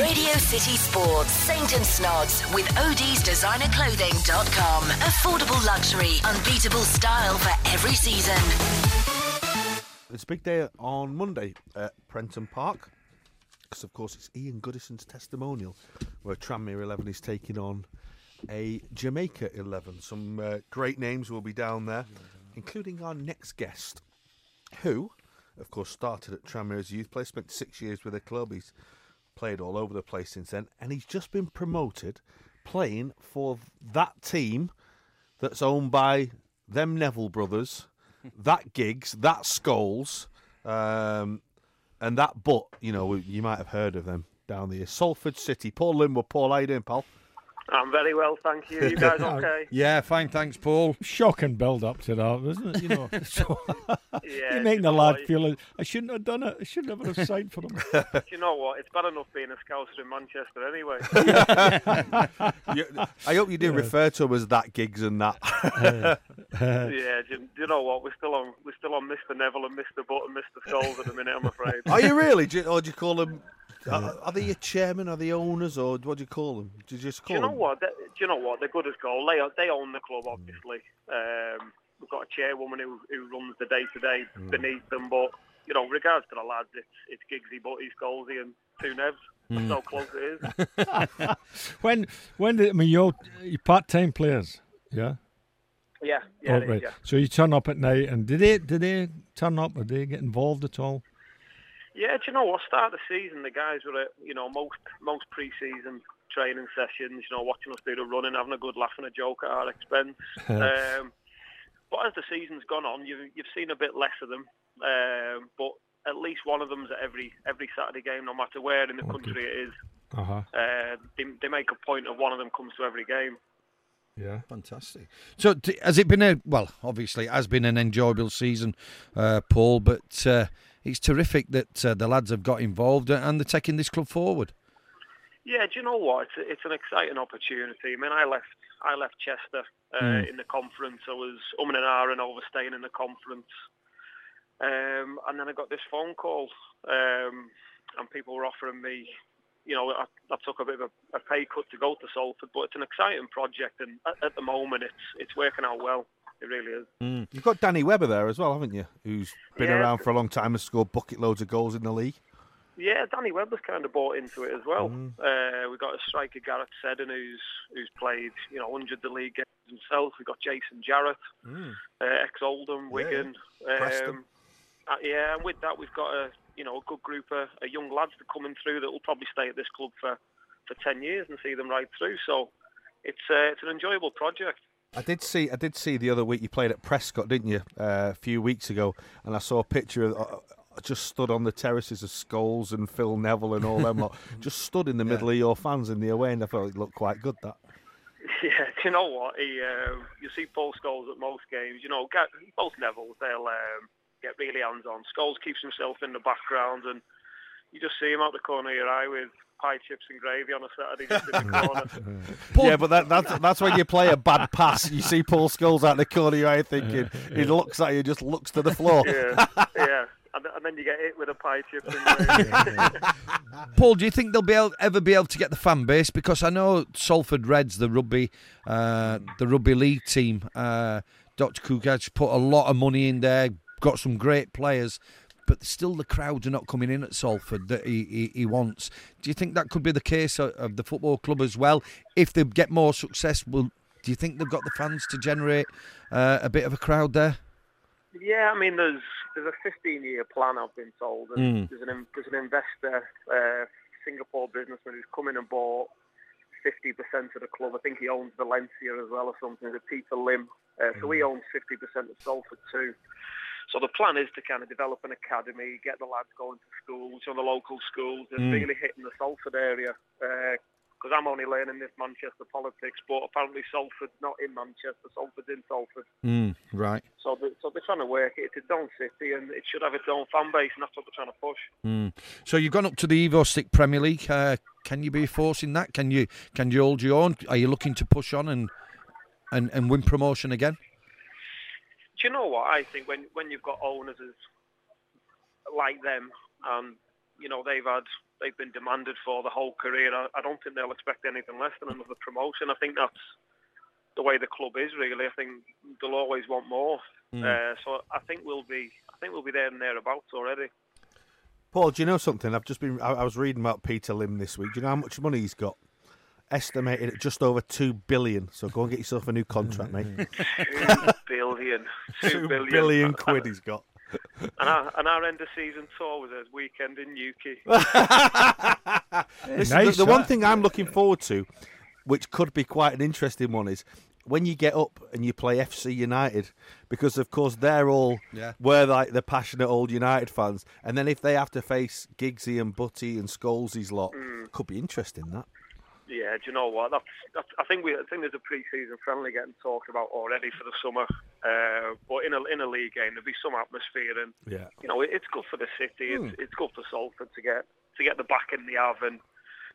Radio City Sports, Saint and Snods with OD'sDesignerClothing.com. Affordable luxury, unbeatable style for every season. It's a big day on Monday at Prenton Park because, of course, it's Ian Goodison's testimonial where Tranmere 11 is taking on a Jamaica 11. Some uh, great names will be down there, including our next guest, who, of course, started at Tranmere as a youth player, spent six years with the club. He's played all over the place since then, and he's just been promoted playing for that team that's owned by them Neville brothers, that Giggs, that Scholes, um, and that Butt. You know, you might have heard of them down there. Salford City. Paul Linwood. Paul, how you doing, pal? I'm very well, thank you. You guys okay? yeah, fine, thanks, Paul. Shocking build up to that, wasn't it? You know, so, Yeah, you're making the lad know feel I shouldn't have done it. I should never have signed for him. Do you know what? It's bad enough being a Scouser in Manchester anyway. You- I hope you didn't refer to him as that Giggs and that. yeah, do you, do you know what? We're still on. We're still on Mr. Neville and Mr. Butt and Mr. Scholes at the minute. I'm afraid. Are you really? Do you, or do you call them? Uh, are, are they your chairman? Are they owners? Or what do you call them? Do you just Do call you know them? what? They, do you know what? They're good as gold. They they own the club, hmm. obviously. Um, we've got a chairwoman who who runs the day to day beneath them, but. You know, regards to the lads, it's it's Giggsy, Butty, Scholesy, and two Nevs. That's hmm. how close it is. when, when did, I mean, you're, you're part time players, yeah? Yeah, yeah, Oh, it is, right. yeah. So you turn up at night, and did they, did they turn up? Or did they get involved at all? Yeah, do you know what? Start of the season, the guys were at you know most most pre-season training sessions. You know, watching us do the running, having a good laugh and a joke at our expense. um, but as the season's gone on, you've you've seen a bit less of them. Um, but at least one of them's at every every Saturday game, no matter where in the country it is. Uh-huh. Uh, they, they make a point of one of them comes to every game. Yeah. Fantastic. So, t- has it been a well? Obviously, it has been an enjoyable season, uh, Paul. But uh, it's terrific that uh, the lads have got involved and they're taking this club forward. Yeah, do you know what? It's, it's an exciting opportunity. I mean, I left I left Chester uh, in the conference. I was umming and ahhing over staying in the conference, um, and then I got this phone call, um, and people were offering me. You know, I, I took a bit of a, a pay cut to go to Salford, but it's an exciting project, and at, at the moment, it's it's working out well. It really is. You've got Danny Webber there as well, haven't you? Who's been Yeah. around for a long time and scored bucket loads of goals in the league. Yeah, Danny Webber's kind of bought into it as well. Uh, we've got a striker, Gareth Seddon, who's who's played you know hundreds of league games himself. We've got Jason Jarrett, uh, ex Oldham, Wigan. Preston. Um, uh, yeah, and with that we've got a you know a good group of, of young lads that are coming through that will probably stay at this club for, for ten years and see them right through. So it's uh, it's an enjoyable project. I did see. I did see the other week you played at Prescot, didn't you? Uh, a few weeks ago, and I saw a picture of. Uh, just stood on the terraces of Scholes and Phil Neville and all them lot. Just stood in the middle of your fans in the away, and I thought it looked quite good. That. Yeah, do you know what? He, uh, you see Paul Scholes at most games. You know, both levels, they'll um, get really hands-on. Scholes keeps himself in the background, and you just see him out the corner of your eye with pie chips and gravy on a Saturday just in the corner. yeah, but that, that's that's when you play a bad pass. You see Paul Scholes out in the corner of your eye, thinking he looks at you, just looks to the floor. Yeah, yeah. And, and then you get hit with a pie chip and. Paul, do you think they'll be able, ever be able to get the fan base? Because I know Salford Reds, the rugby, uh, the rugby league team, uh, Dr. Koukash put a lot of money in there, got some great players, but still the crowds are not coming in at Salford that he, he, he wants. Do you think that could be the case of, of the football club as well? If they get more successful, do you think they've got the fans to generate uh, a bit of a crowd there? Yeah, I mean, there's there's a 15 year plan I've been told, and there's an there's an investor, uh, Singapore businessman who's come in and bought 50% of the club. I think he owns Valencia as well or something. It Peter Lim? Uh, so he owns 50% of Salford too. So the plan is to kind of develop an academy, get the lads going to schools, you know, the local schools, and really hitting the Salford area. Because I'm only learning this Manchester politics, but apparently Salford's not in Manchester. Salford's in Salford. Mm, right. So, they, so they're trying to work it. It's its own city, and it should have its own fan base, and that's what they're trying to push. Mm. So you've gone up to the Evo-Stik Premier League. Uh, can you be a force in that? Can you can you hold your own? Are you looking to push on and and, and win promotion again? Do you know what I think? When when you've got owners as like them, um, you know they've had they've been demanded for the whole career. I, I don't think they'll expect anything less than another promotion. I think that's the way the club is really. I think they'll always want more. Uh, so I think we'll be I think we'll be there and thereabouts already. Paul, do you know something? I've just been. I, I was reading about Peter Lim this week. Do you know how much money he's got? Estimated at just over two billion. So go and get yourself a new contract, mate. Two billion, two billion quid he's got. And our, and our end of season tour was a weekend in Newquay. Listen, Nice, the, the one thing I'm looking forward to, which could be quite an interesting one, is when you get up and you play FC United, because of course they're all Yeah. we're like the passionate old United fans, and then if they have to face Giggsy and Butty and Scholesy's lot, mm. could be interesting. That Yeah, do you know what? That's, that's, I think we I think there's a pre-season friendly getting talked about already for the summer. Uh, but in a in a league game, there'll be some atmosphere, and yeah, you know it, it's good for the city. It's, it's good for Salford to get to get the backing they have, and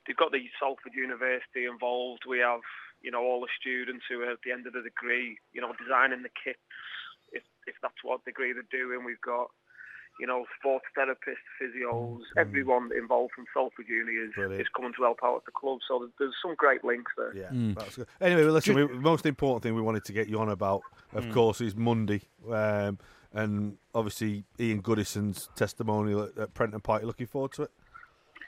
they've got the Salford University involved. We have you know all the students who are at the end of the degree, you know, designing the kits. If if that's what degree they're doing, we've got you know, sports therapists, physios, everyone involved from Salford Uni is, Brilliant. is coming to help out at the club. So there's, there's some great links there. yeah. That's good. Anyway, well, listen. We, most important thing we wanted to get you on about, of course, is Monday, um, and obviously Ian Goodison's testimonial at, at Prenton Park. You looking forward to it?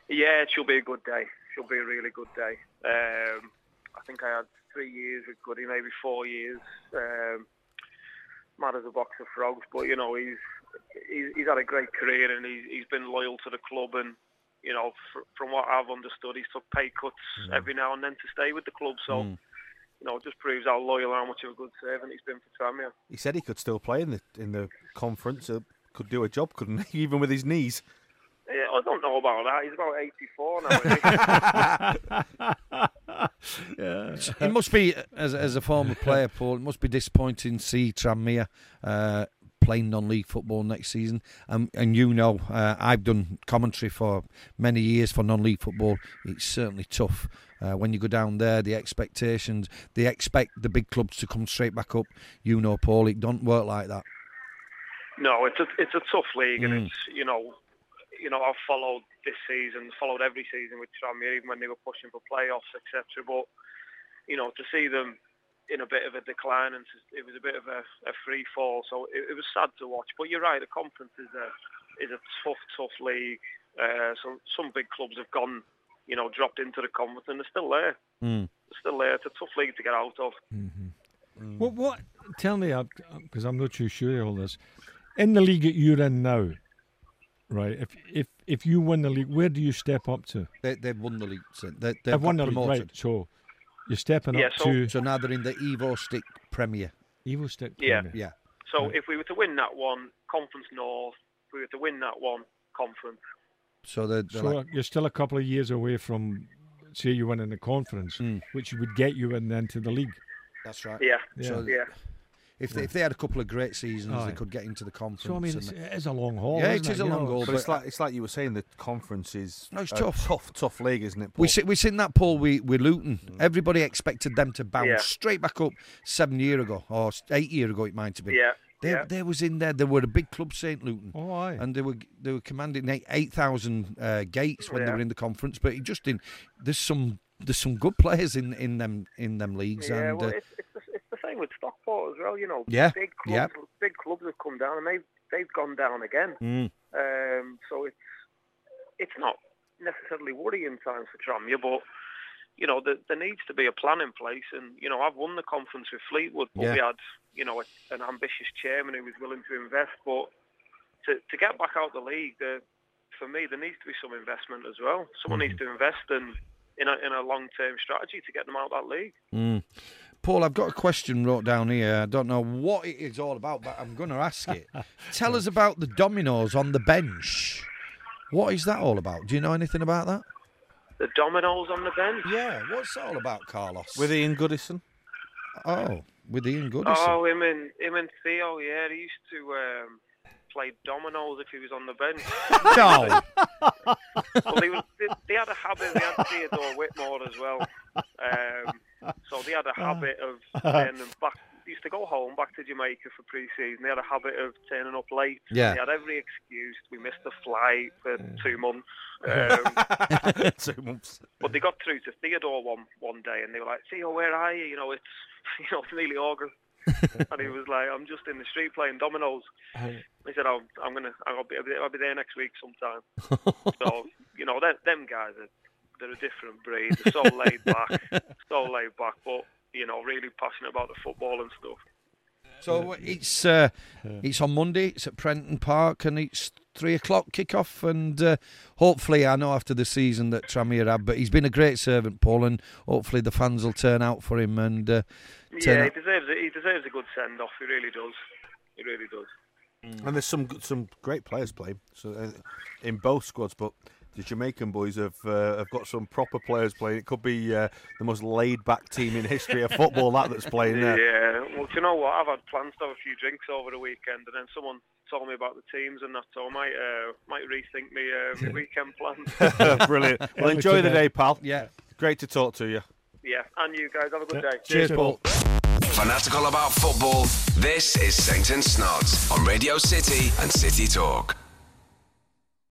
Yeah, it should be a good day. She'll be a really good day. Um, I think I had three years with Goody, maybe four years. Um, mad as a box of frogs, but you know he's he's, he's had a great career and he's, he's been loyal to the club and you know fr- from what I've understood, he's took pay cuts every now and then to stay with the club. So you know, it just proves how loyal, and how much of a good servant he's been for Tranmere. He said he could still play in the in the conference. Uh, could do a job, couldn't he? Even with his knees. Yeah, I don't know about that. He's about 84 now. isn't? It must be, as, as a former player, Paul, it must be disappointing to see Tranmere uh, playing non-league football next season. Um, and you know, uh, I've done commentary for many years for non-league football. It's certainly tough. Uh, when you go down there, the expectations, they expect the big clubs to come straight back up. You know, Paul, it don't work like that. No, it's a it's a tough league, and Mm. it's you know, you know I've followed this season, followed every season with Tranmere, even when they were pushing for playoffs, etc. But you know, to see them in a bit of a decline, and it was a bit of a, a free fall, so it, it was sad to watch. But you're right, the conference is a is a tough, tough league. Uh, so some big clubs have gone, you know, dropped into the conference, and they're still there. Mm. They're still there. It's a tough league to get out of. What? What? Tell me, because I'm not too sure of all this. In the league that you're in now, right? If if if you win the league, where do you step up to? They, they've won the league. So they, they've They've won the league, right? So you're stepping Yeah, up so- to So now they're in the Evo-Stik Premier. Evo-Stik. Yeah. Premier. Yeah. So if we were to win that one, Conference North, if we were to win that one, Conference. So they're, they're So like, you're still a couple of years away from, say, you win in the conference, Mm. which would get you in into the league. that's right. Yeah, Yeah. So yeah. If they, if they had a couple of great seasons, they could get into the conference. So I mean, it's, it is a long haul. Yeah, isn't it is a long know, haul, But, but it's like it's like you were saying. The conference is No, it's a tough. tough, tough league, isn't it? Paul? we see, we seen that Paul we with Luton. Everybody expected them to bounce Yeah. straight back up seven year ago or eight year ago. It might have been. Yeah, They, yeah. they was in there. They were a big club, Saint Luton, Oh, aye. and they were they were commanding eight eight thousand uh, gates when they were in the conference. But it just didn't. There's some there's some good players in, in them in them leagues, Yeah, and well, uh, it's, it's, the, it's the same with As well. You know, Yeah, big yeah. clubs, big clubs have come down and they've they've gone down again. Mm. Um, so it's it's not necessarily worrying times for Tranmere, but you know, there, there needs to be a plan in place. And you know, I've won the conference with Fleetwood, but Yeah. we had you know a, an ambitious chairman who was willing to invest. But to to get back out the league, there, for me, there needs to be some investment as well. Someone needs to invest in in a, in a long term strategy to get them out of that league. Mm. Paul, I've got a question wrote down here. I don't know what it is all about, but I'm going to ask it. Tell us about the dominoes on the bench. What is that all about? Do you know anything about that? The dominoes on the bench. Yeah, what's that all about, Carlos? with Ian Goodison. oh, with Ian Goodison. Oh, him and him and Theo. Yeah, he used to um, play dominoes if he was on the bench. no. well, they, was, they, they had a habit. They had Theodore Whitmore as well. Um, so they had a habit of them back used to go home back to Jamaica for pre-season. They had a habit of turning up late. Yeah. They had every excuse. We missed the flight for two months. Um, Two months. but they got through to Theodore one one day, and they were like, "Theo, where are you? You know, it's you know, it's nearly August." and he was like, "I'm just in the street playing dominoes." He said, "I'm, I'm gonna, I'll be, I'll be there next week sometime." so, you know, them, them guys are, they're a different breed. They're so laid back, so laid back, but you know, really passionate about the football and stuff. So it's uh, it's on Monday. It's at Prenton Park, and it's three o'clock kick-off. And uh, hopefully, I know after the season that Tranmere had, but he's been a great servant, Paul, and hopefully the fans will turn out for him. And uh, turn Yeah, he out- deserves it. He deserves a good send off. He really does. He really does. And there's some some great players playing so uh, in both squads, but the Jamaican boys have uh, have got some proper players playing. It could be uh, the most laid back team in history of football that that's playing there. Yeah. Well, do you know what? I've had plans to have a few drinks over the weekend, and then someone told me about the teams and that, so I might uh, might rethink me, uh, my weekend plans. Brilliant. Well, enjoy the day, pal. yeah. Great to talk to you. yeah, and you guys have a good day. Cheers, Paul. Fanatical about football, this is Saint and Snods on Radio City and City Talk.